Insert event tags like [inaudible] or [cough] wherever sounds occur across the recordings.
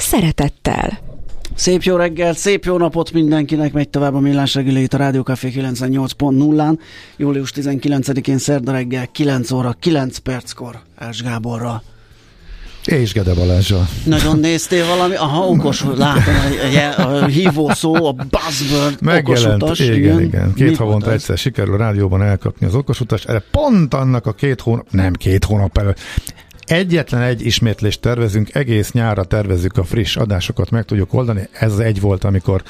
szeretettel. Szép jó reggel, szép jó napot mindenkinek, megy tovább a Millás reggelét a Rádió Café 98.0-án. Július 19-én szerda reggel 9 óra 9 perckor Ás Gáborral. És Gede Balázsa. Nagyon néztél valami? Aha, okos, látom, a, a, a hívó szó, a buzzword, Megjelent, okosutas. igen, igen. igen. Két Mi havonta egyszer sikerül a rádióban elkapni az okosutast. Erre pont annak a két hónap, nem két hónap előtt, Egyetlen egy ismétlést tervezünk, egész nyára tervezzük a friss adásokat, meg tudjuk oldani. Ez egy volt, amikor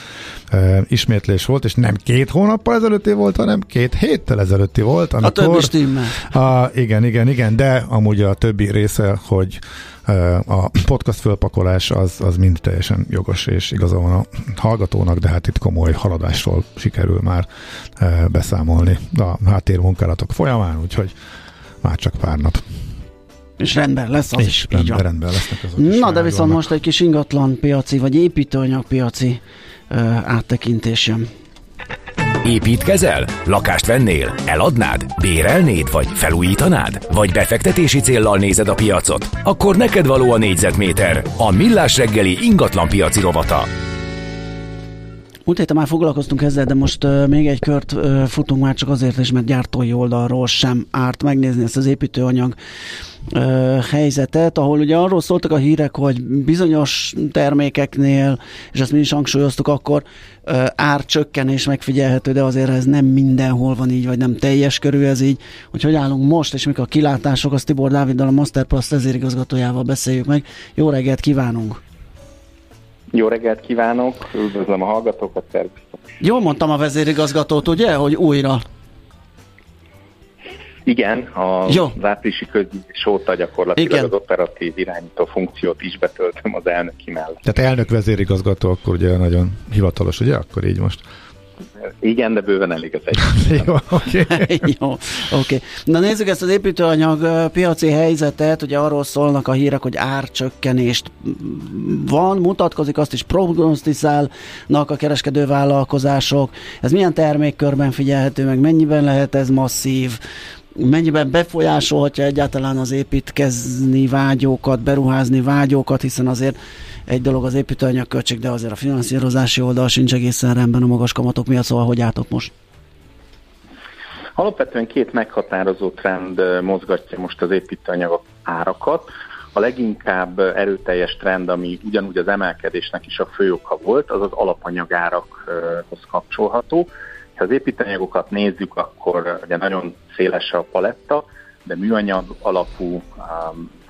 e, ismétlés volt, és nem két hónappal ezelőtti volt, hanem két héttel ezelőtti volt. Amikor, A többi stimmel. A, igen, igen, igen, de amúgy a többi része, hogy e, a podcast fölpakolás az, az mind teljesen jogos és igaza van a hallgatónak, de hát itt komoly haladásról sikerül már e, beszámolni a háttérmunkálatok folyamán, úgyhogy már csak pár nap. És rendben lesz az És is. így rendben, van. rendben lesznek azok is. Na, de viszont vannak. most egy kis ingatlan piaci, vagy építőanyagpiaci ö, áttekintés jön. Építkezel? Lakást vennél? Eladnád? Bérelnéd? Vagy felújítanád? Vagy befektetési céllal nézed a piacot? Akkor neked való a négyzetméter. A Millás reggeli ingatlan piaci rovata. Múlt héten már foglalkoztunk ezzel, de most uh, még egy kört uh, futunk már csak azért is, mert gyártói oldalról sem árt megnézni ezt az építőanyag uh, helyzetet, ahol ugye arról szóltak a hírek, hogy bizonyos termékeknél, és ezt mi is hangsúlyoztuk akkor, uh, árcsökkenés megfigyelhető, de azért ez nem mindenhol van így, vagy nem teljes körül ez így. Hogy hogy állunk most, és mik a kilátások, azt Tibor Dáviddal, a Masterplast vezérigazgatójával beszéljük meg. Jó reggelt kívánunk! Jó reggelt kívánok, üdvözlöm a hallgatókat, szervusztok. Jól mondtam a vezérigazgatót, ugye, hogy újra. Igen, a Jó. az áprilisi közgyűlés óta gyakorlatilag Igen. az operatív irányító funkciót is betöltöm az elnöki mellett. Tehát elnök vezérigazgató, akkor ugye nagyon hivatalos, ugye? Akkor így most. Igen, de bőven elég az egy. [laughs] Jó, oké. [laughs] Jó, oké. Na nézzük ezt az építőanyag piaci helyzetet, ugye arról szólnak a hírek, hogy árcsökkenést van, mutatkozik, azt is prognosztizálnak a kereskedő vállalkozások. Ez milyen termékkörben figyelhető meg, mennyiben lehet ez masszív, mennyiben befolyásolhatja egyáltalán az építkezni vágyókat, beruházni vágyókat, hiszen azért egy dolog az építőanyag költség, de azért a finanszírozási oldal sincs egészen rendben a magas kamatok miatt, szóval hogy álltok most? Alapvetően két meghatározó trend mozgatja most az építőanyagok árakat. A leginkább erőteljes trend, ami ugyanúgy az emelkedésnek is a fő oka volt, az az alapanyagárakhoz kapcsolható. Ha az építőanyagokat nézzük, akkor ugye nagyon széles a paletta, de műanyag alapú,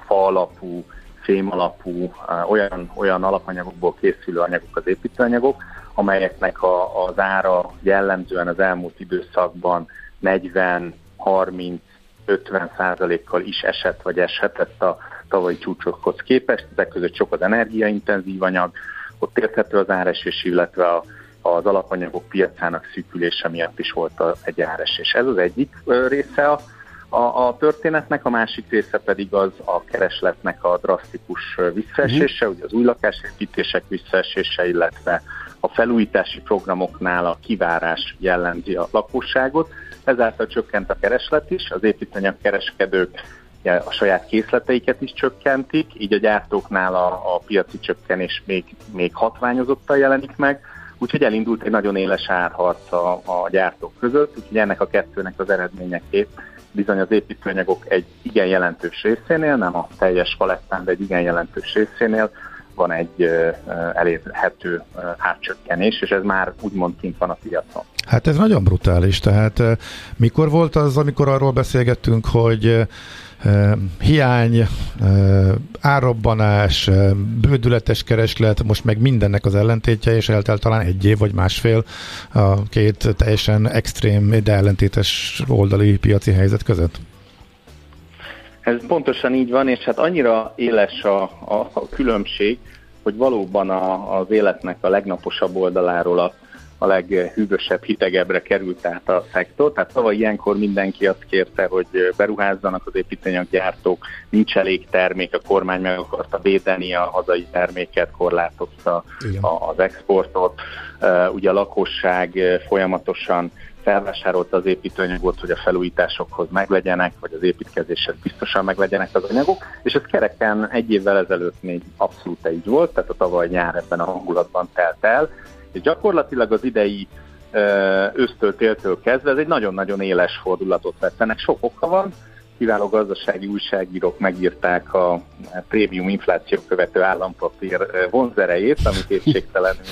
fa alapú, fém alapú, olyan, olyan alapanyagokból készülő anyagok az építőanyagok, amelyeknek a, az ára jellemzően az elmúlt időszakban 40, 30, 50 százalékkal is esett vagy eshetett a tavalyi csúcsokhoz képest. Ezek között sok az energiaintenzív anyag, ott érthető az áresés, illetve a, az alapanyagok piacának szűkülése miatt is volt a, egy áresés. Ez az egyik része a, a, a történetnek, a másik része pedig az a keresletnek a drasztikus visszaesése, ugye az új lakásépítések visszaesése, illetve a felújítási programoknál a kivárás jellemzi a lakosságot, ezáltal csökkent a kereslet is, az építőanyag kereskedők a saját készleteiket is csökkentik, így a gyártóknál a, a piaci csökkenés még, még hatványozottan jelenik meg, úgyhogy elindult egy nagyon éles árharc a, a gyártók között, úgyhogy ennek a kettőnek az eredményeképp bizony az építőanyagok egy igen jelentős részénél, nem a teljes palettán, de egy igen jelentős részénél van egy elérhető árcsökkenés, és ez már úgymond kint van a piacon. Hát ez nagyon brutális, tehát eh, mikor volt az, amikor arról beszélgettünk, hogy hiány, árrobbanás, bődületes kereslet, most meg mindennek az ellentétje, és eltelt talán egy év vagy másfél a két teljesen extrém, de ellentétes oldali piaci helyzet között? Ez pontosan így van, és hát annyira éles a, a, a különbség, hogy valóban a, az életnek a legnaposabb oldaláról a a leghűvösebb, hitegebbre került át a szektor. Tehát tavaly ilyenkor mindenki azt kérte, hogy beruházzanak az építőanyaggyártók, nincs elég termék, a kormány meg akarta védeni a hazai terméket, korlátozta Igen. az exportot. Ugye a lakosság folyamatosan felvásárolta az építőanyagot, hogy a felújításokhoz meglegyenek, vagy az építkezéshez biztosan meglegyenek az anyagok, és ez kereken egy évvel ezelőtt még abszolút így volt, tehát a tavaly nyár ebben a hangulatban telt el, és gyakorlatilag az idei ősztől, téltől kezdve ez egy nagyon-nagyon éles fordulatot vett. Ennek sok oka van, kiváló gazdasági újságírók megírták a prémium infláció követő állampapír vonzerejét, amit kétségtelenül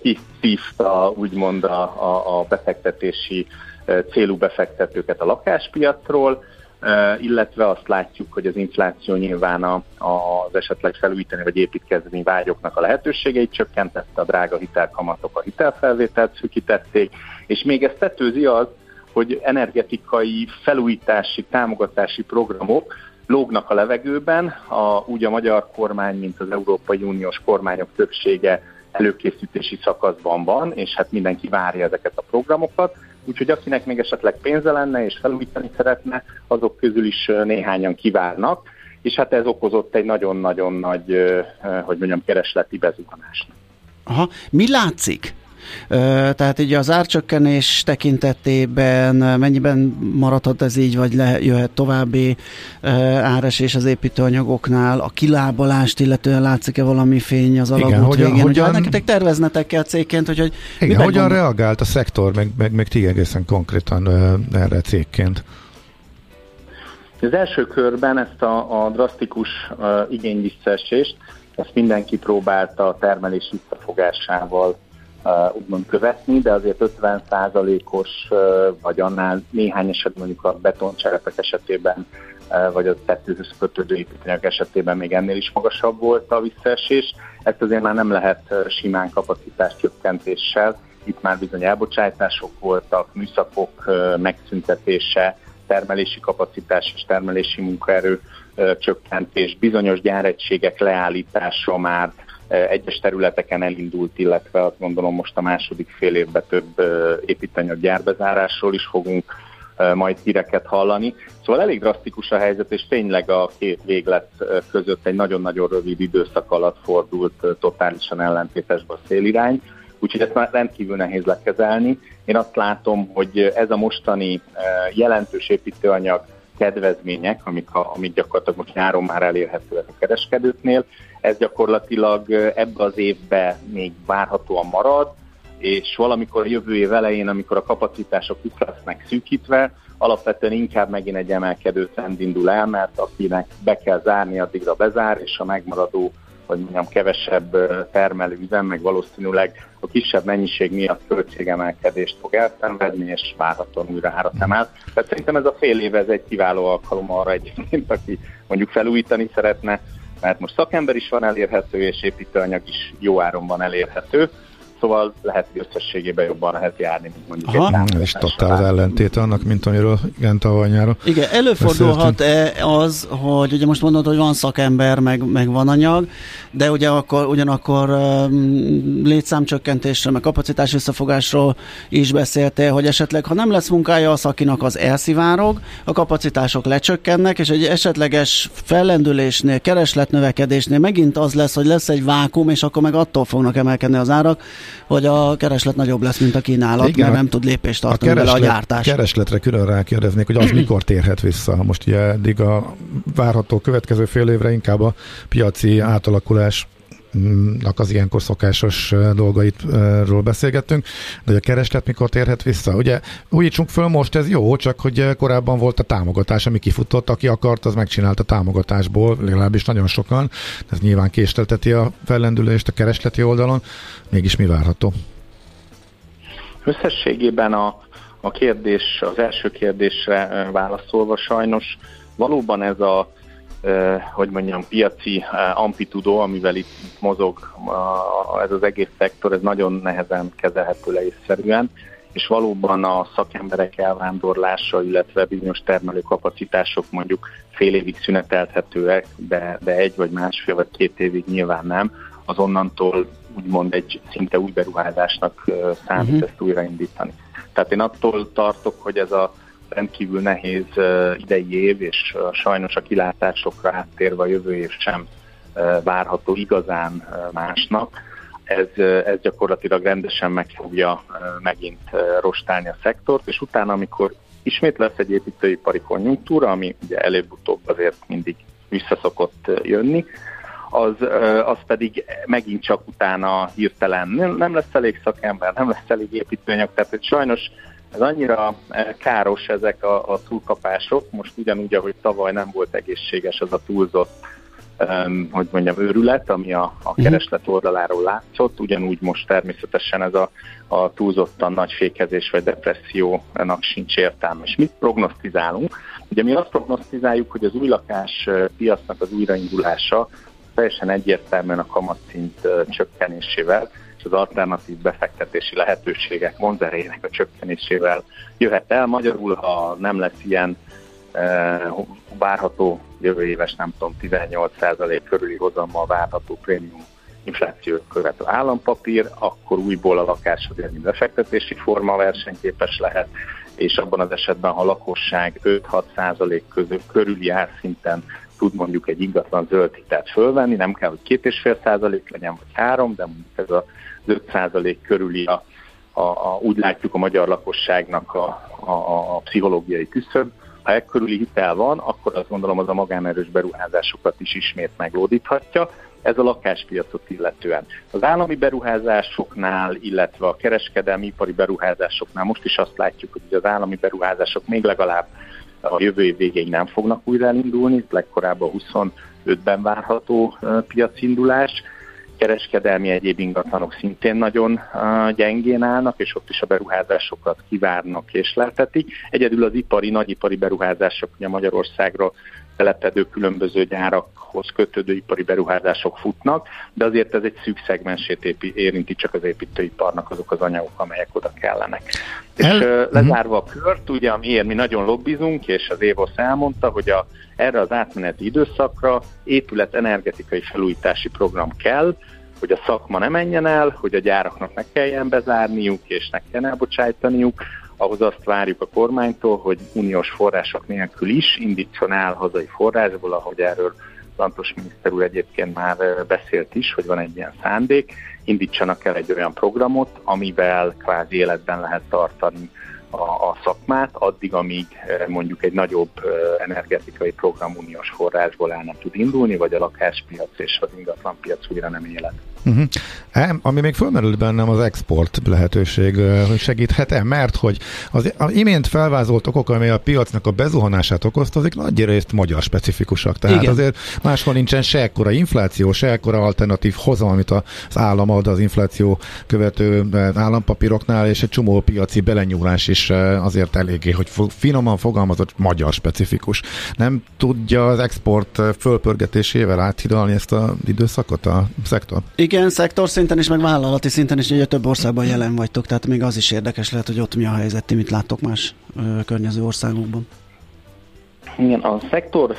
kiszívta úgymond a, a, a befektetési célú befektetőket a lakáspiacról, illetve azt látjuk, hogy az infláció nyilván a, az esetleg felújítani vagy építkezni vágyoknak a lehetőségeit csökkentette, a drága hitelkamatok a hitelfelvételt szűkítették, és még ezt tetőzi az, hogy energetikai felújítási, támogatási programok lógnak a levegőben, a, úgy a magyar kormány, mint az Európai Uniós kormányok többsége előkészítési szakaszban van, és hát mindenki várja ezeket a programokat, úgyhogy akinek még esetleg pénze lenne és felújítani szeretne, azok közül is néhányan kivárnak, és hát ez okozott egy nagyon-nagyon nagy, hogy mondjam, keresleti bezuhanást. Aha, mi látszik? Tehát így az árcsökkenés tekintetében mennyiben maradhat ez így, vagy le, jöhet további áresés az építőanyagoknál? A kilábalást illetően látszik-e valami fény az alagút hogyan, végén? Hogyan, Ugye nektek terveznetek kell cégként, hogy, hogy igen, hogyan gondol... reagált a szektor, meg, meg, meg ti egészen konkrétan erre cégként? Az első körben ezt a, a drasztikus uh, igényvisszaesést, ezt mindenki próbálta a termelés visszafogásával úgymond követni, de azért 50%-os, vagy annál néhány eset mondjuk a betoncserepek esetében, vagy a tetőhöz kötődő építőanyag esetében még ennél is magasabb volt a visszaesés. Ezt azért már nem lehet simán kapacitás csökkentéssel. Itt már bizony elbocsátások voltak, műszakok megszüntetése, termelési kapacitás és termelési munkaerő csökkentés, bizonyos gyáregységek leállítása már egyes területeken elindult, illetve azt gondolom most a második fél évben több építanyag gyárbezárásról is fogunk majd híreket hallani. Szóval elég drasztikus a helyzet, és tényleg a két véglet között egy nagyon-nagyon rövid időszak alatt fordult totálisan ellentétesbe a szélirány, úgyhogy ezt már rendkívül nehéz lekezelni. Én azt látom, hogy ez a mostani jelentős építőanyag kedvezmények, amik, a, amik gyakorlatilag most nyáron már elérhetőek a kereskedőknél, ez gyakorlatilag ebbe az évbe még várhatóan marad, és valamikor a jövő év elején, amikor a kapacitások itt lesznek szűkítve, alapvetően inkább megint egy emelkedő trend indul el, mert akinek be kell zárni, addigra bezár, és a megmaradó, vagy mondjam, kevesebb termelő üzem, meg valószínűleg a kisebb mennyiség miatt költségemelkedést fog elszenvedni, és várhatóan újra árat emel. Tehát szerintem ez a fél év, ez egy kiváló alkalom arra egyébként, aki mondjuk felújítani szeretne, mert most szakember is van elérhető, és építőanyag is jó áron van elérhető, szóval lehet, hogy összességében jobban lehet járni, mint mondjuk Aha. egy És totál az ellentét annak, mint amiről igen tavaly nyáron. Igen, előfordulhat-e az, hogy ugye most mondod, hogy van szakember, meg, meg van anyag, de ugye akkor, ugyanakkor um, létszámcsökkentésről, meg kapacitás visszafogásról is beszéltél, hogy esetleg, ha nem lesz munkája a szakinak, az elszivárog, a kapacitások lecsökkennek, és egy esetleges fellendülésnél, keresletnövekedésnél megint az lesz, hogy lesz egy vákum, és akkor meg attól fognak emelkedni az árak, hogy a kereslet nagyobb lesz, mint a kínálat, Igen, mert nem tud lépést tartani a kereslet, vele a gyártás. keresletre külön rákérdeznék, hogy az [clears throat] mikor térhet vissza. Most ugye eddig a várható következő fél évre inkább a piaci átalakulás az ilyenkor szokásos dolgaitról beszélgettünk, de a kereslet mikor térhet vissza? Ugye újítsunk föl most, ez jó, csak hogy korábban volt a támogatás, ami kifutott, aki akart, az megcsinálta támogatásból, legalábbis nagyon sokan, ez nyilván késlelteti a fellendülést a keresleti oldalon, mégis mi várható? Összességében a, a kérdés, az első kérdésre válaszolva sajnos valóban ez a hogy mondjam, piaci amplitudó, amivel itt mozog ez az egész szektor, ez nagyon nehezen kezelhető le észszerűen, és valóban a szakemberek elvándorlása, illetve bizonyos termelőkapacitások mondjuk fél évig szünetelthetőek, de, de egy vagy másfél vagy két évig nyilván nem, az onnantól úgymond egy szinte új beruházásnak számít uh-huh. ezt újraindítani. Tehát én attól tartok, hogy ez a rendkívül nehéz idei év, és sajnos a kilátásokra áttérve a jövő év sem várható igazán másnak. Ez, ez gyakorlatilag rendesen meg fogja megint rostálni a szektort, és utána, amikor ismét lesz egy építőipari konjunktúra, ami ugye előbb-utóbb azért mindig visszaszokott jönni, az, az pedig megint csak utána hirtelen nem lesz elég szakember, nem lesz elég építőanyag, tehát sajnos ez annyira káros ezek a, a túlkapások, most ugyanúgy, ahogy tavaly nem volt egészséges az a túlzott um, hogy mondjam, őrület, ami a, a mhm. kereslet oldaláról látszott, ugyanúgy most természetesen ez a, a túlzottan nagy fékezés vagy depressziónak sincs értelme. És mit prognosztizálunk? Ugye mi azt prognosztizáljuk, hogy az új lakás piacnak az újraindulása teljesen egyértelműen a kamatszint csökkenésével és az alternatív befektetési lehetőségek vonzerejének a csökkenésével jöhet el. Magyarul, ha nem lesz ilyen várható jövő éves, nem tudom, 18% körüli hozammal várható prémium inflációt követő állampapír, akkor újból a lakás az egy befektetési forma versenyképes lehet, és abban az esetben, ha a lakosság 5-6% közül körüli árszinten tud mondjuk egy ingatlan zöld hitelt fölvenni, nem kell, hogy 2,5% legyen, vagy 3, de mondjuk ez az 5% körüli a, a, a, úgy látjuk a magyar lakosságnak a, a, a pszichológiai küszöb, ha e körüli hitel van, akkor azt gondolom az a magánerős beruházásokat is ismét meglódíthatja. Ez a lakáspiacot illetően. Az állami beruházásoknál, illetve a kereskedelmi ipari beruházásoknál most is azt látjuk, hogy az állami beruházások még legalább a jövő év végéig nem fognak újra elindulni, legkorábban 25-ben várható piacindulás kereskedelmi egyéb ingatlanok szintén nagyon gyengén állnak, és ott is a beruházásokat kivárnak és lehetetik. Egyedül az ipari, nagyipari beruházások ugye Magyarországra telepedő különböző gyárakhoz kötődő ipari beruházások futnak, de azért ez egy szűk szegmensét érinti csak az építőiparnak azok az anyagok, amelyek oda kellenek. El... És uh, lezárva a kört, ugye amiért mi nagyon lobbizunk, és az Évosz elmondta, hogy a, erre az átmeneti időszakra épület energetikai felújítási program kell, hogy a szakma ne menjen el, hogy a gyáraknak ne kelljen bezárniuk, és ne kelljen elbocsájtaniuk, ahhoz azt várjuk a kormánytól, hogy uniós források nélkül is indítson el hazai forrásból, ahogy erről Lantos miniszter úr egyébként már beszélt is, hogy van egy ilyen szándék, indítsanak el egy olyan programot, amivel kvázi életben lehet tartani a, a szakmát, addig, amíg mondjuk egy nagyobb energetikai program uniós forrásból el nem tud indulni, vagy a lakáspiac és az ingatlanpiac újra nem élet. Uh-huh. Ami még fölmerül bennem az export lehetőség, segíthet-e, mert hogy az, az imént felvázolt okok, ami a piacnak a bezuhanását okozta, azok nagy részt magyar specifikusak. Tehát Igen. azért máshol nincsen se ekkora infláció, se ekkora alternatív hozam, amit az állam ad az infláció követő állampapíroknál, és egy csomó piaci belenyúlás is azért eléggé, hogy finoman fogalmazott magyar specifikus. Nem tudja az export fölpörgetésével áthidalni ezt az időszakot a szektor? Igen, szektor szinten is, meg vállalati szinten is, ugye több országban jelen vagytok, tehát még az is érdekes lehet, hogy ott mi a helyzet, ti mit láttok más ö, környező országokban. Igen, a szektor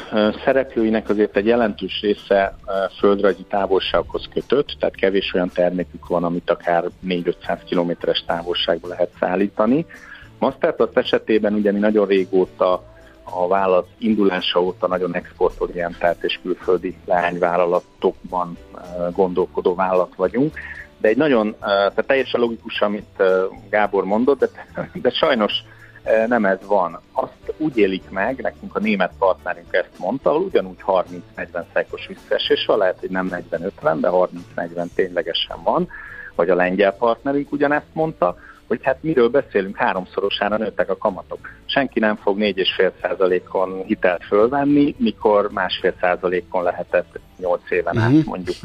szereplőinek azért egy jelentős része földrajzi távolsághoz kötött, tehát kevés olyan termékük van, amit akár 4-500 kilométeres távolságba lehet szállítani. Masterplast esetében ugye mi nagyon régóta a vállalat indulása óta nagyon exportorientált és külföldi leányvállalatokban gondolkodó vállalat vagyunk. De egy nagyon, tehát teljesen logikus, amit Gábor mondott, de, de sajnos nem ez van. Azt úgy élik meg, nekünk a német partnerünk ezt mondta, ugyanúgy 30-40 szájkos visszaesés van, lehet, hogy nem 40-50, de 30-40 ténylegesen van, vagy a lengyel partnerünk ugyanezt mondta, hogy hát miről beszélünk, háromszorosára nőttek a kamatok. Senki nem fog 4,5%-on hitelt fölvenni, mikor másfél százalékon lehetett 8 éven át uh-huh. mondjuk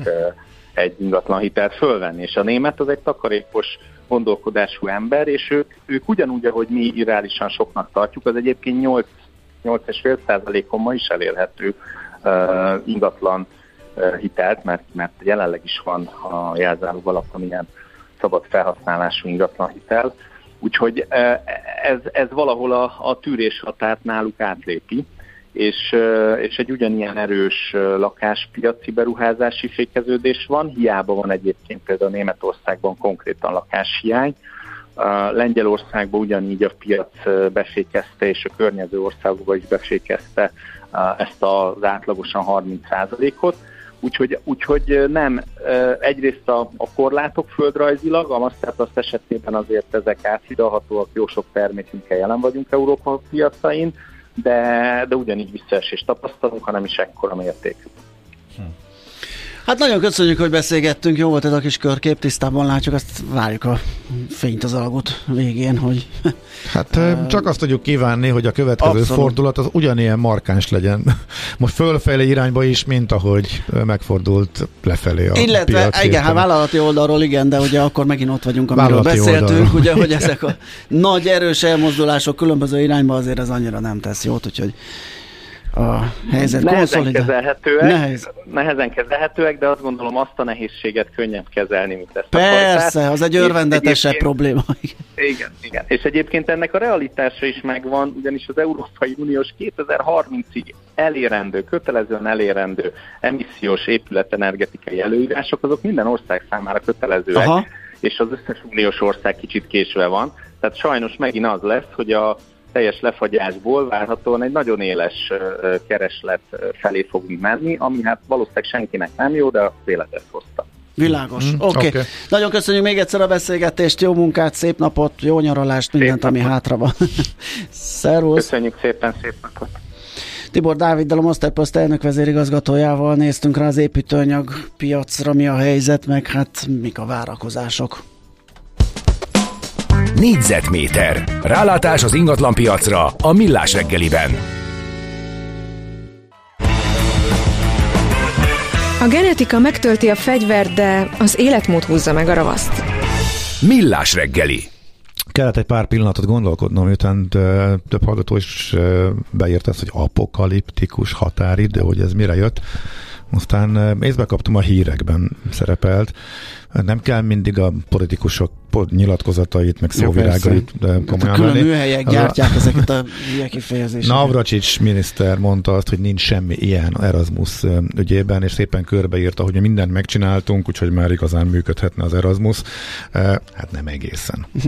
egy ingatlan hitelt fölvenni. És a német az egy takarékos gondolkodású ember, és ők, ők ugyanúgy, ahogy mi irreálisan soknak tartjuk, az egyébként 8, 8,5%-on ma is elérhető uh, ingatlan uh, hitelt, mert, mert jelenleg is van a jelzáló alapon ilyen szabad felhasználású ingatlan hitel. Úgyhogy ez, ez valahol a, a tűrés határt náluk átlépi, és, és egy ugyanilyen erős lakáspiaci beruházási fékeződés van, hiába van egyébként például Németországban konkrétan lakáshiány, Lengyelországban ugyanígy a piac befékezte, és a környező országokban is befékezte ezt az átlagosan 30%-ot. Úgyhogy, úgyhogy nem, egyrészt a, a korlátok földrajzilag, a Masterplast esetében azért ezek áthidalhatóak, jó sok termékünkkel jelen vagyunk Európa piacain, de, de ugyanígy visszaesést tapasztalunk, hanem is ekkora mérték. Hm. Hát nagyon köszönjük, hogy beszélgettünk, jó volt ez a kis körkép, tisztában látjuk, azt várjuk a fényt az alagút végén, hogy... Hát csak azt tudjuk kívánni, hogy a következő Abszolút. fordulat az ugyanilyen markáns legyen. [laughs] Most fölfelé irányba is, mint ahogy megfordult lefelé a Illetve, piac igen, hát vállalati oldalról igen, de ugye akkor megint ott vagyunk, amiről vállalati beszéltünk, oldalról. ugye, hogy ezek a nagy erős elmozdulások különböző irányba azért az annyira nem tesz jót, úgyhogy a helyzet nehezen kezelhetőek, Nehez. nehezen kezelhetőek, de azt gondolom azt a nehézséget könnyebb kezelni, mint ezt Persze, a az egy örvendetesebb probléma. Igen, igen. És egyébként ennek a realitása is megvan, ugyanis az Európai Uniós 2030-ig elérendő, kötelezően elérendő emissziós épületenergetikai előírások, azok minden ország számára kötelezőek, Aha. és az összes uniós ország kicsit késve van. Tehát sajnos megint az lesz, hogy a teljes lefagyásból várhatóan egy nagyon éles kereslet felé fogunk menni, ami hát valószínűleg senkinek nem jó, de a élet ezt hozta. Világos. Mm, Oké. Okay. Okay. Nagyon köszönjük még egyszer a beszélgetést, jó munkát, szép napot, jó nyaralást, mindent, szép ami napot. hátra van. [laughs] Szervusz. Köszönjük szépen, szép napot. Tibor Dáviddal, a Masterpost elnök vezérigazgatójával néztünk rá az építőanyag piacra, mi a helyzet, meg hát mik a várakozások. Négyzetméter. Rálátás az ingatlan piacra a Millás reggeliben. A genetika megtölti a fegyvert, de az életmód húzza meg a ravaszt. Millás reggeli. Kellett egy pár pillanatot gondolkodnom, miután több hallgató is beírta ezt, hogy apokaliptikus határidő, hogy ez mire jött. Aztán észbe kaptam a hírekben szerepelt, nem kell mindig a politikusok nyilatkozatait, meg szóvirágait de komolyan Külön műhelyek gyártják ezeket a ilyen kifejezéseket. Navracsics miniszter mondta azt, hogy nincs semmi ilyen Erasmus ügyében, és szépen körbeírta, hogy mi mindent megcsináltunk, úgyhogy már igazán működhetne az Erasmus. Hát nem egészen. [laughs]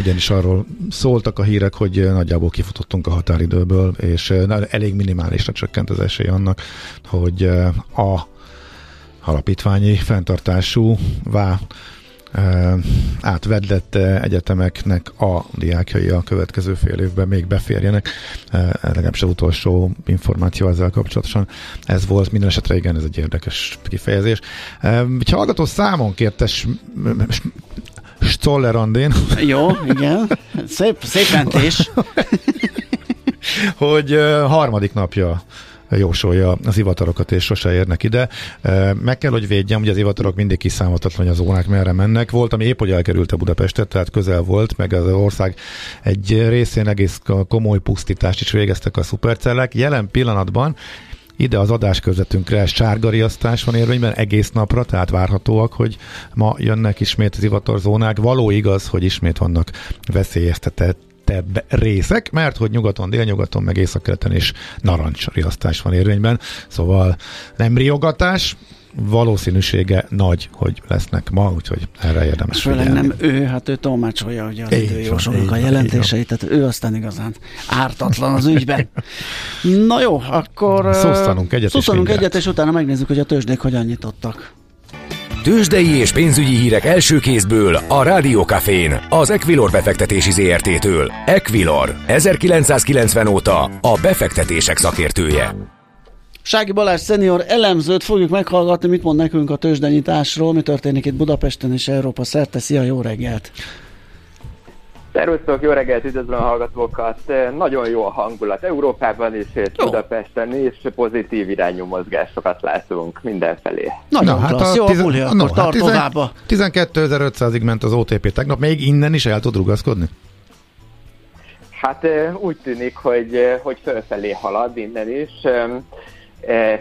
Ugyanis arról szóltak a hírek, hogy nagyjából kifutottunk a határidőből, és elég minimálisra csökkent az esély annak, hogy a alapítványi fenntartású vá átvedlett egyetemeknek a diákjai a következő fél évben még beférjenek. Legalábbis az utolsó információ ezzel kapcsolatosan. Ez volt minden esetre, igen, ez egy érdekes kifejezés. Ha hallgató számon kértes Stoller Andén. Jó, igen. Szép, szép mentés. [laughs] hogy harmadik napja jósolja az ivatarokat, és sose érnek ide. Meg kell, hogy védjem, hogy az ivatarok mindig kiszámoltatlan, hogy a zónák merre mennek. Volt, ami épp hogy a Budapestet, tehát közel volt, meg az ország egy részén egész komoly pusztítást is végeztek a szupercellek. Jelen pillanatban ide az adáskörzetünkre sárga riasztás van érvényben egész napra, tehát várhatóak, hogy ma jönnek ismét az ivatarzónák. Való igaz, hogy ismét vannak veszélyeztetett feketebb részek, mert hogy nyugaton, délnyugaton, meg északkeleten is narancsriasztás van érvényben, szóval nem riogatás, valószínűsége nagy, hogy lesznek ma, úgyhogy erre érdemes Főleg figyelni. nem ő, hát ő tolmácsolja ugye az időjósoknak a jelentéseit, tehát ő aztán igazán ártatlan az ügyben. [laughs] Na jó, akkor szósztanunk egyet, szósztanunk és egyet, és utána megnézzük, hogy a tőzsdék hogyan nyitottak. Tőzsdei és pénzügyi hírek első kézből a Rádiókafén, az Equilor befektetési ZRT-től. Equilor, 1990 óta a befektetések szakértője. Sági Balázs szenior elemzőt fogjuk meghallgatni, mit mond nekünk a tőzsdenyításról, mi történik itt Budapesten és Európa szerte. Szia, jó reggelt! Szervusztok, jó reggelt, üdvözlöm a hallgatókat. Nagyon jó a hangulat Európában is, és jó. Budapesten is pozitív irányú mozgásokat látunk mindenfelé. Nagyon no, hát klassz, a jó tiz- a buli, no, hát 12.500-ig ment az OTP tegnap, még innen is el tud rugaszkodni? Hát úgy tűnik, hogy, hogy fölfelé halad innen is.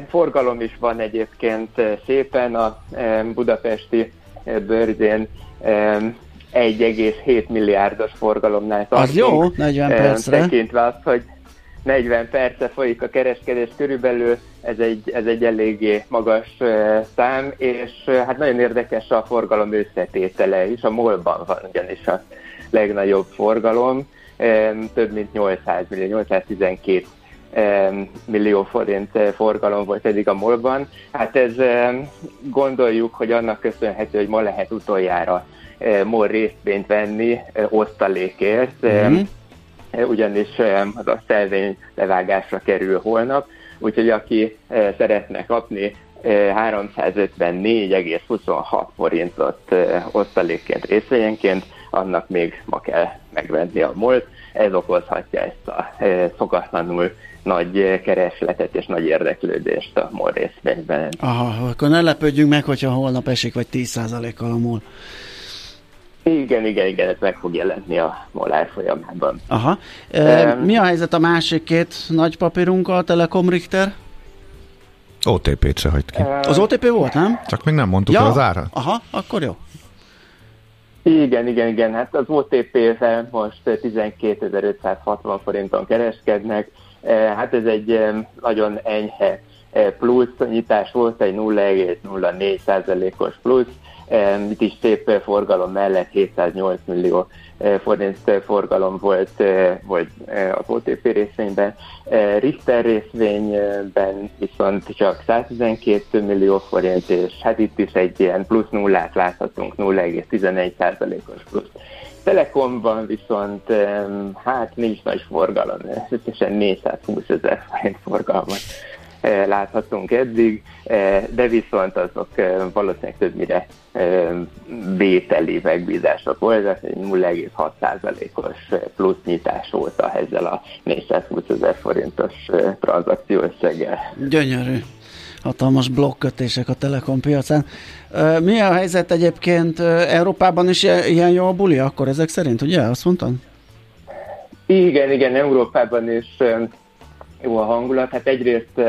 Forgalom is van egyébként szépen a budapesti bőrzén 1,7 milliárdos forgalomnál tartunk. Az jó, 40 percre. Tekintve azt, hogy 40 perce folyik a kereskedés körülbelül, ez egy, ez egy eléggé magas szám, és hát nagyon érdekes a forgalom összetétele is, a molban van ugyanis a legnagyobb forgalom, több mint 800 millió, 812 millió forint forgalom volt eddig a molban. Hát ez gondoljuk, hogy annak köszönhető, hogy ma lehet utoljára MOL részvényt venni osztalékért, mm-hmm. ugyanis az a szelvény levágásra kerül holnap, úgyhogy aki szeretne kapni 354,26 forintot osztalékként részvényenként, annak még ma kell megvenni a MOL-t. Ez okozhatja ezt a szokatlanul nagy keresletet és nagy érdeklődést a MOL részvényben. Aha, akkor ne lepődjünk meg, hogyha holnap esik vagy 10%-kal a MOL. Igen, igen, igen, ez meg fog jelenni a molár folyamában. Aha. E, um, mi a helyzet a másik két nagy papírunkkal, a Telekom Richter? OTP-t se hagyd ki. Az OTP volt, nem? Csak még nem mondtuk ja. el az ára. Aha, akkor jó. Igen, igen, igen. Hát az OTP-vel most 12.560 forinton kereskednek. Hát ez egy nagyon enyhe plusz nyitás volt, egy 0,04%-os plusz itt is szép forgalom mellett 708 millió eh, forint forgalom volt, eh, volt eh, az OTP részvényben. Richter részvényben viszont csak 112 millió forint, és hát itt is egy ilyen plusz nullát láthatunk, 0,11%-os plusz. Telekomban viszont hát nincs nagy forgalom, összesen 420 ezer forint forgalmat Eh, láthatunk eddig, eh, de viszont azok eh, valószínűleg többnyire bételi megbízások voltak, egy 0,6%-os plusz nyitás óta ezzel a 420 ezer forintos tranzakció összeggel. Gyönyörű hatalmas blokkötések a Telekom piacán. Mi a helyzet egyébként Európában is ilyen jó a buli akkor ezek szerint, ugye? Azt mondtad? Igen, igen, Európában is jó a hangulat. Hát egyrészt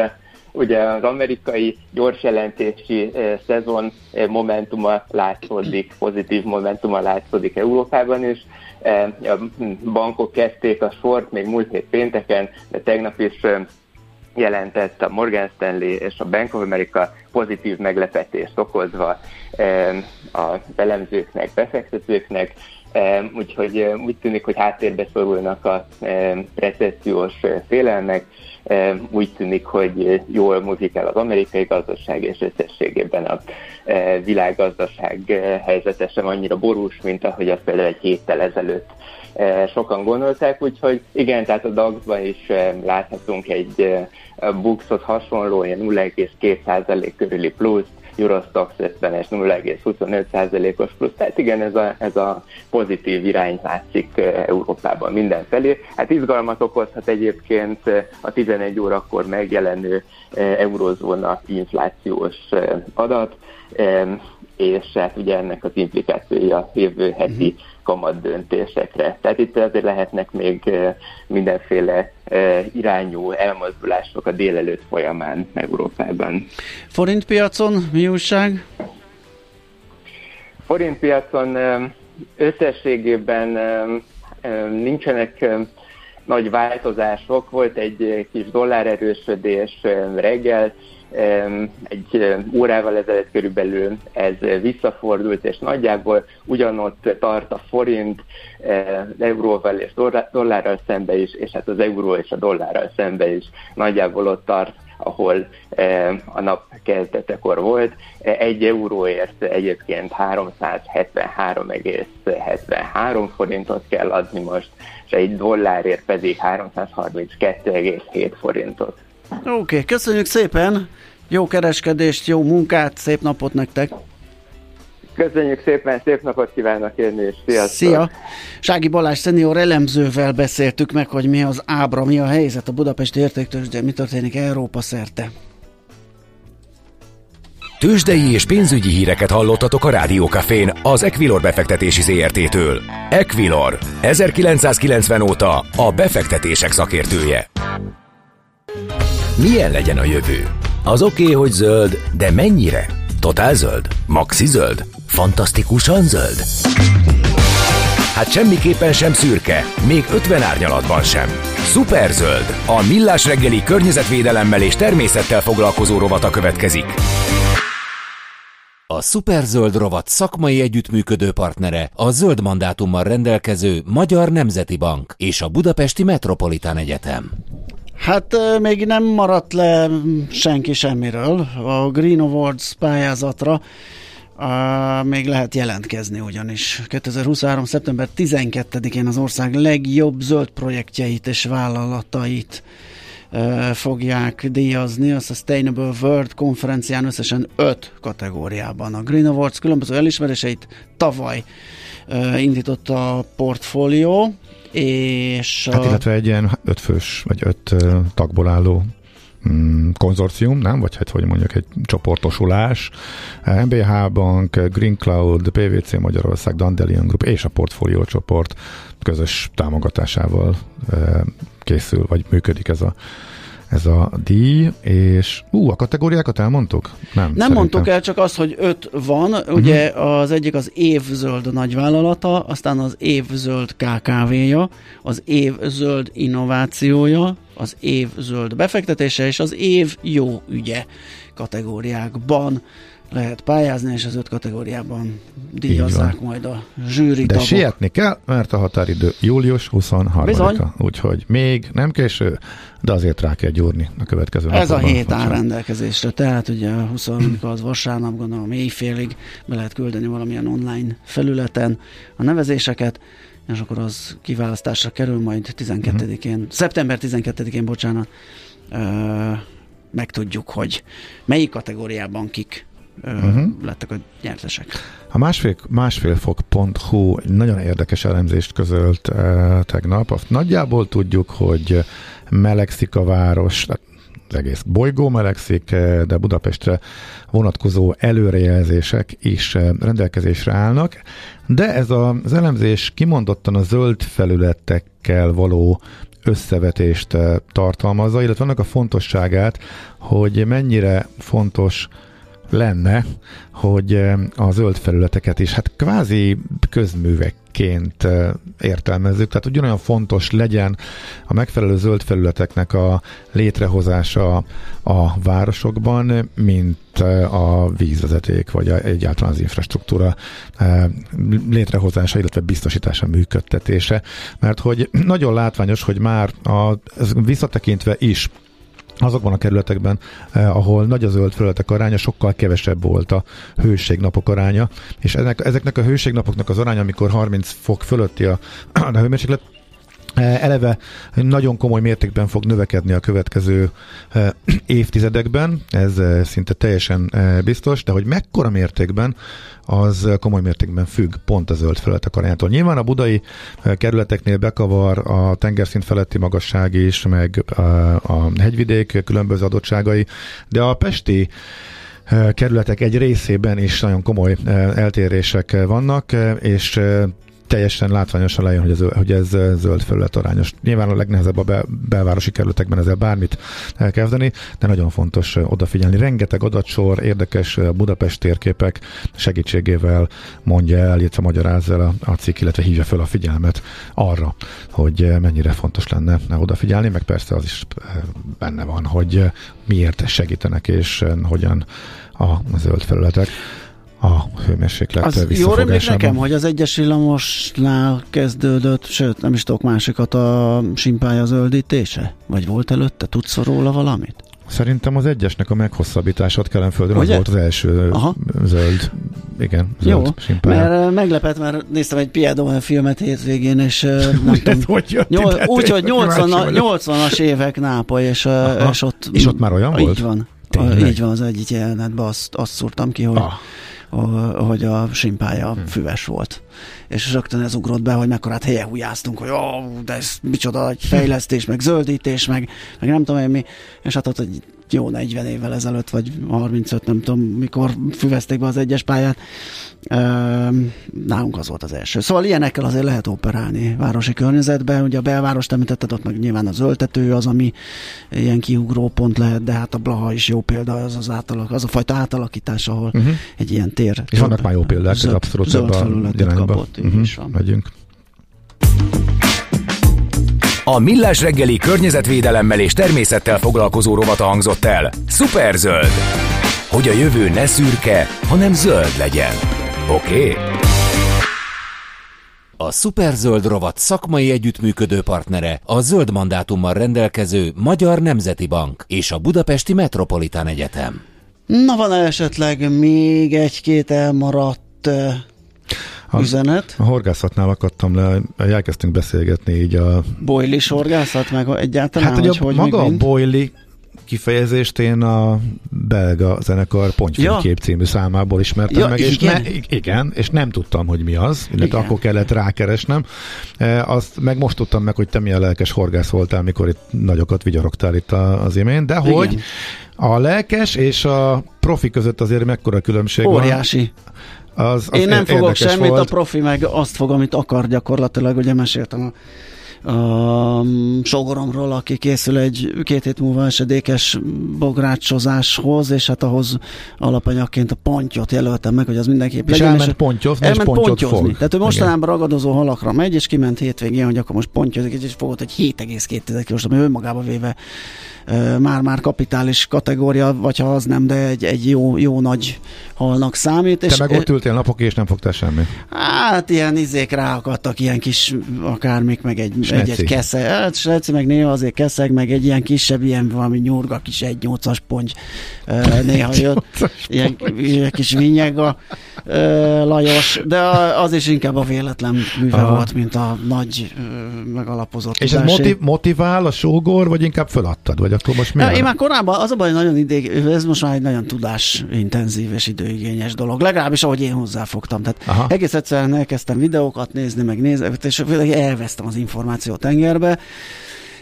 ugye az amerikai gyors jelentési szezon momentuma látszódik, pozitív momentuma látszódik Európában is. A bankok kezdték a sort még múlt hét pénteken, de tegnap is jelentett a Morgan Stanley és a Bank of America pozitív meglepetést okozva a elemzőknek, befektetőknek, úgyhogy úgy tűnik, hogy háttérbe szorulnak a recessziós félelmek, úgy tűnik, hogy jól muzikál az amerikai gazdaság, és összességében a világgazdaság helyzete sem annyira borús, mint ahogy azt például egy héttel ezelőtt sokan gondolták, úgyhogy igen, tehát a DAX-ban is láthatunk egy Buxot hasonló, ilyen 0,2% körüli plusz, Eurostox 50-es 0,25%-os plusz. Tehát igen, ez a, ez a pozitív irány látszik Európában mindenfelé. Hát izgalmat okozhat egyébként a 11 órakor megjelenő eurozóna inflációs adat, és hát ugye ennek az implikációja jövő heti uh-huh kamat döntésekre. Tehát itt azért lehetnek még mindenféle irányú elmozdulások a délelőtt folyamán Európában. Forintpiacon mi újság? Forintpiacon összességében nincsenek nagy változások. Volt egy kis dollárerősödés reggel, egy órával ezelőtt körülbelül ez visszafordult, és nagyjából ugyanott tart a forint euróval és dollárral szembe is, és hát az euró és a dollárral szembe is nagyjából ott tart, ahol a nap kezdetekor volt. Egy euróért egyébként 373,73 forintot kell adni most, és egy dollárért pedig 332,7 forintot. Oké, okay, köszönjük szépen! Jó kereskedést, jó munkát, szép napot nektek! Köszönjük szépen, szép napot kívánok én is. Sziasztok. Szia! Sági Balázs szenior elemzővel beszéltük meg, hogy mi az ábra, mi a helyzet a Budapesti de mi történik Európa szerte. Tőzsdei és pénzügyi híreket hallottatok a Rádiókafén az Equilor befektetési ZRT-től. Equilor, 1990 óta a befektetések szakértője. Milyen legyen a jövő? Az oké, okay, hogy zöld, de mennyire? Totál zöld? Maxi zöld? Fantasztikusan zöld? Hát semmiképpen sem szürke, még 50 árnyalatban sem. Superzöld, a millás reggeli környezetvédelemmel és természettel foglalkozó rovata következik. A Superzöld rovat szakmai együttműködő partnere a zöld mandátummal rendelkező Magyar Nemzeti Bank és a Budapesti Metropolitán Egyetem. Hát még nem maradt le senki semmiről. A Green Awards pályázatra Uh, még lehet jelentkezni ugyanis. 2023. szeptember 12-én az ország legjobb zöld projektjeit és vállalatait fogják díjazni a Sustainable World konferencián összesen 5 kategóriában. A Green Awards különböző elismeréseit tavaly indította a portfólió, és... Hát illetve egy ilyen ötfős, vagy öt tagból álló mm, konzorcium, nem? Vagy hát hogy mondjuk egy csoportosulás. MBH Bank, Green Cloud, PVC Magyarország, Dandelion Group és a portfólió csoport közös támogatásával készül, vagy működik ez a ez a díj, és ú, a kategóriákat elmondtuk? Nem, Nem szerintem. mondtuk el, csak az, hogy öt van, uh-huh. ugye az egyik az évzöld nagyvállalata, aztán az évzöld KKV-ja, az évzöld innovációja, az évzöld befektetése és az év jó ügye kategóriákban lehet pályázni, és az öt kategóriában díjazzák majd a zsűri De tagok. sietni kell, mert a határidő július 23-a. Úgyhogy még nem késő, de azért rá kell gyúrni a következő Ez a hét áll rendelkezésre, tehát ugye a 20 az vasárnap, gondolom éjfélig be lehet küldeni valamilyen online felületen a nevezéseket, és akkor az kiválasztásra kerül majd 12-én, uh-huh. szeptember 12-én, bocsánat, uh, megtudjuk, hogy melyik kategóriában kik uh-huh. lettek a nyertesek. A másfél, másfélfok.hu nagyon érdekes elemzést közölt uh, tegnap. Azt nagyjából tudjuk, hogy melegszik a város, az egész bolygó melegszik, de Budapestre vonatkozó előrejelzések is rendelkezésre állnak, de ez az elemzés kimondottan a zöld felületekkel való összevetést tartalmazza, illetve annak a fontosságát, hogy mennyire fontos lenne, hogy eh, a zöld felületeket is hát kvázi közművekként eh, értelmezzük, tehát ugyanolyan fontos legyen a megfelelő zöld felületeknek a létrehozása a városokban, mint eh, a vízvezeték, vagy egyáltalán az infrastruktúra létrehozása, illetve biztosítása, működtetése, mert hogy [clears throat] nagyon látványos, hogy már a, visszatekintve is azokban a kerületekben, eh, ahol nagy a zöld felületek aránya, sokkal kevesebb volt a hőségnapok aránya, és ennek, ezeknek a hőségnapoknak az aránya, amikor 30 fok fölötti a, [clears throat] a hőmérséklet, eleve nagyon komoly mértékben fog növekedni a következő eh, [clears throat] évtizedekben, ez eh, szinte teljesen biztos, de hogy mekkora mértékben, az komoly mértékben függ pont a zöld felületek arányától. Nyilván a budai kerületeknél bekavar a tengerszint feletti magasság is, meg a hegyvidék különböző adottságai, de a pesti kerületek egy részében is nagyon komoly eltérések vannak, és teljesen látványosan lejön, hogy ez, hogy ez zöld felület arányos. Nyilván a legnehezebb a be, belvárosi kerületekben ezzel bármit elkezdeni, de nagyon fontos odafigyelni. Rengeteg adatsor, érdekes Budapest térképek segítségével mondja el, illetve magyarázza el a, a cikk, illetve hívja fel a figyelmet arra, hogy mennyire fontos lenne odafigyelni, meg persze az is benne van, hogy miért segítenek és hogyan a zöld felületek a hőmérséklet az Jó rémlik nekem, hogy az egyes villamosnál kezdődött, sőt nem is tudok másikat a simpája zöldítése? Vagy volt előtte? Tudsz róla valamit? Szerintem az egyesnek a meghosszabbítását Kelenföldön Ugye? az volt az első Aha. zöld, igen, zöld Jó, simpája. mert meglepett, mert néztem egy Piedon filmet hétvégén, és [laughs] úgy, hogy 80, 80-as évek Nápoly, és, és ott... És ott már olyan így volt? Van. Tényleg? Így van, az egyik jelenetben azt, azt szúrtam ki, hogy ah hogy a simpája hmm. füves volt. És rögtön ez ugrott be, hogy mekkorát helye hújáztunk, hogy ó, de ez micsoda egy fejlesztés, meg zöldítés, meg, meg nem tudom én mi. És hát ott egy jó 40 évvel ezelőtt, vagy 35, nem tudom, mikor füvezték be az egyes pályát. Nálunk az volt az első. Szóval ilyenekkel azért lehet operálni városi környezetben. Ugye a belváros említetted, ott meg nyilván az öltető az, ami ilyen kiugró pont lehet, de hát a Blaha is jó példa, az, az, átalak, az a fajta átalakítás, ahol uh-huh. egy ilyen tér. És vannak már jó példák, ez abszolút zöld felületet kapott. Uh-huh. Is van. Megyünk. A Millás reggeli környezetvédelemmel és természettel foglalkozó rovata hangzott el. Superzöld. Hogy a jövő ne szürke, hanem zöld legyen. Oké? Okay? A Superzöld rovat szakmai együttműködő partnere a zöld mandátummal rendelkező Magyar Nemzeti Bank és a Budapesti Metropolitán Egyetem. Na van esetleg még egy-két elmaradt a, üzenet? A horgászatnál akadtam le, elkezdtünk beszélgetni így a... Boilis horgászat meg egyáltalán? Hát, hogy, a, hogy maga a boili kifejezést én a belga zenekar Pontyfénykép ja. című számából ismertem ja, meg, és igen. Ne, igen, és nem tudtam, hogy mi az, illetve akkor kellett rákeresnem. E, azt meg most tudtam meg, hogy te milyen lelkes horgász voltál, mikor itt nagyokat vigyorogtál itt az imént, de igen. hogy a lelkes és a profi között azért mekkora különbség Óriási. van. Az, az Én nem fogok semmit, volt. a profi meg azt fog, amit akar gyakorlatilag, ugye meséltem a a sogoromról, aki készül egy két hét múlva esedékes bográcsozáshoz, és hát ahhoz alapanyagként a pontyot jelöltem meg, hogy az mindenképp és legyen. elment pontyozni, elment és pontyozni. Fog. Tehát ő mostanában Igen. ragadozó halakra megy, és kiment hétvégén, hogy akkor most pontyozik, és fogott egy 7,2 kilós, ami önmagába véve már-már kapitális kategória, vagy ha az nem, de egy, egy jó, jó nagy halnak számít. Te és meg ott ültél napok, és nem fogtál semmi. Hát ilyen izék ráakadtak, ilyen kis akármik, meg egy, egy, egy kesze. Hát Sneci, meg néha azért keszeg, meg egy ilyen kisebb, ilyen valami nyurga, kis egy nyolcas ponty néha jött. Ilyen, ilyen kis vinyega Lajos, de az is inkább a véletlen műve Aha. volt, mint a nagy megalapozott És ez motiv, motivál a sógor, vagy inkább föladtad? Vagy akkor most mi? Én már korábban, az a baj, nagyon idég, ez most már egy nagyon tudásintenzív és időigényes dolog. Legalábbis ahogy én hozzáfogtam. Tehát Aha. egész egyszerűen elkezdtem videókat nézni, meg nézni, és elvesztem az információ tengerbe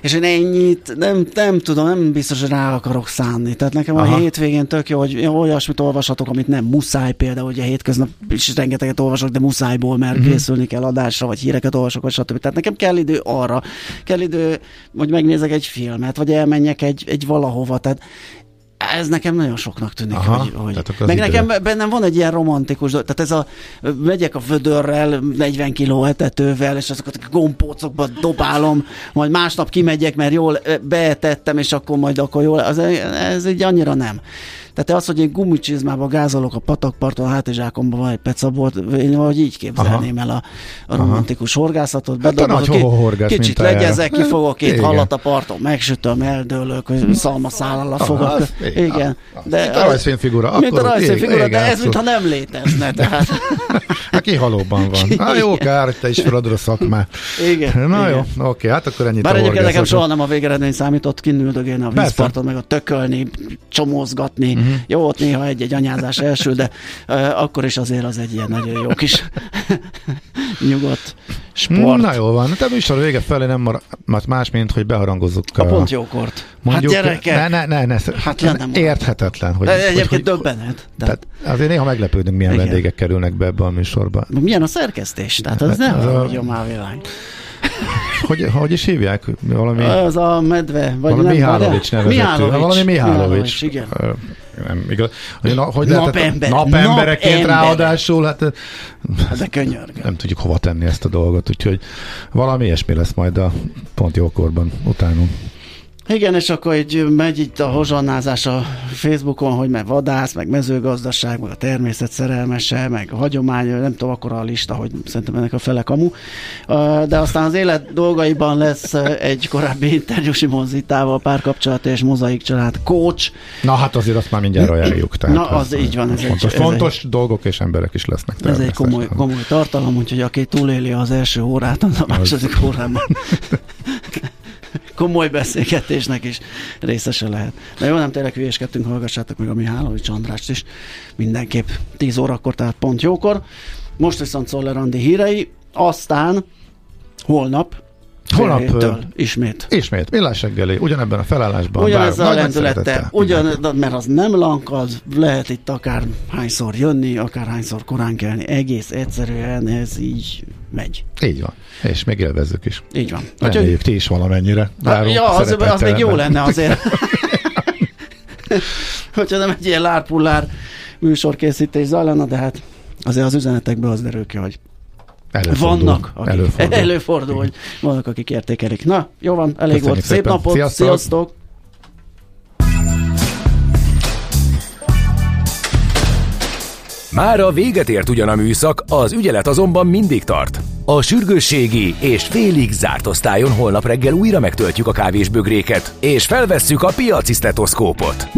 és én ennyit nem, nem tudom, nem biztos, hogy rá akarok szánni. Tehát nekem Aha. a hétvégén tök jó, hogy olyasmit olvashatok, amit nem muszáj, például ugye hétköznap is rengeteget olvasok, de muszájból, mert uh-huh. készülni kell adásra, vagy híreket olvasok, vagy stb. Tehát nekem kell idő arra, kell idő, hogy megnézek egy filmet, vagy elmenjek egy, egy valahova. Tehát ez nekem nagyon soknak tűnik, Aha, hogy, hogy meg idő. nekem bennem van egy ilyen romantikus dolog, tehát ez a megyek a vödörrel, 40 kiló etetővel, és azokat a gombócokba dobálom, majd másnap kimegyek, mert jól beetettem, és akkor majd akkor jól, az, ez így annyira nem. Tehát az, hogy én gumicsizmába gázolok a patakparton, a hátizsákomban van egy pecabot, én valahogy így képzelném Aha. el a, a romantikus Aha. horgászatot. Bedobom, hát a nagy horgász, kicsit legyezek, kifogok két hallat a parton, megsütöm, eldőlök, hogy szalmaszállal fogok. Az, igen. De mint a rajzfilmfigura. Mint a rajzfilmfigura, de ez mintha nem létezne. [laughs] Tehát. Hát kihalóban van. [laughs] Na jó, kár, te is feladod a szakmát. Igen. Na igen. jó, oké, hát akkor ennyit Bár egyébként nekem soha nem a végeredmény számított kinüldögélni a vízparton, meg a tökölni, csomózgatni, uh-huh. Jó, ott néha egy-egy anyázás első, de uh, akkor is azért az egy ilyen nagyon jó kis [laughs] nyugodt sport. Na jó van, te műsor vége felé nem maradt más, mint hogy beharangozzuk. A, a pont jókort. Mondjuk, hát gyerekek. Ne, ne, ne, ne, hát ne, nem érthetetlen. Hogy, de egyébként hogy, döbbenet. Tehát, azért néha meglepődünk, milyen igen. vendégek kerülnek be ebbe a műsorba. Milyen a szerkesztés? Tehát az, az nem az a... már világ. Hogy, hogy is hívják? Valami, az a medve. Vagy valami Mihálovics nevezetű. Mihálovics. Valami Mihálovics. igen. Nem, igaz. Hogy, na, hogy napember. napembereként Napember. ráadásul, hát de könyörgöm. Nem tudjuk hova tenni ezt a dolgot, úgyhogy valami ilyesmi lesz majd a pont jókorban utánunk. Igen, és akkor így megy itt a hozsannázás a Facebookon, hogy meg vadász, meg mezőgazdaság, meg a természet szerelmese, meg a hagyomány, nem tudom, akkor a lista, hogy szerintem ennek a fele kamu. De aztán az élet dolgaiban lesz egy korábbi interjú Simon Zitával, párkapcsolat és mozaik család coach. Na hát azért azt már mindjárt ajánljuk. Tehát Na az így van. Ez fontos, egy, fontos egy, dolgok és emberek is lesznek. Ez egy komoly, komoly tartalom, úgyhogy aki túléli az első órát, az a második órában [laughs] komoly beszélgetésnek is részese lehet. De jó, nem tényleg hülyéskedtünk, hallgassátok meg a Mihálovics Andrást is mindenképp 10 órakor, tehát pont jókor. Most viszont Szoller Andi hírei, aztán holnap Holnap ismét. Ismét, millás reggeli, ugyanebben a felállásban. Ugyanezzel a lendülettel, ugyan, mert az nem lankad, lehet itt akár hányszor jönni, akár hányszor korán kelni, egész egyszerűen ez így megy. Így van, és még élvezzük is. Így van. Reméljük Úgyhogy... ti is valamennyire. Várunk, ja, az, az még jó lenne azért. [laughs] Hogyha nem egy ilyen lárpullár műsorkészítés zajlana, de hát azért az üzenetekből az derül ki, hogy Előfordul. Vannak, akik, Előfordul. [laughs] előfordul, hogy vannak, akik értékelik. Na, jó van, elég Köszönjük volt. Szép szépen. napot, Sziasztok. sziasztok! Már a véget ért ugyan a műszak, az ügyelet azonban mindig tart. A sürgősségi és félig zárt osztályon holnap reggel újra megtöltjük a kávésbögréket, és felvesszük a piaci stetoszkópot.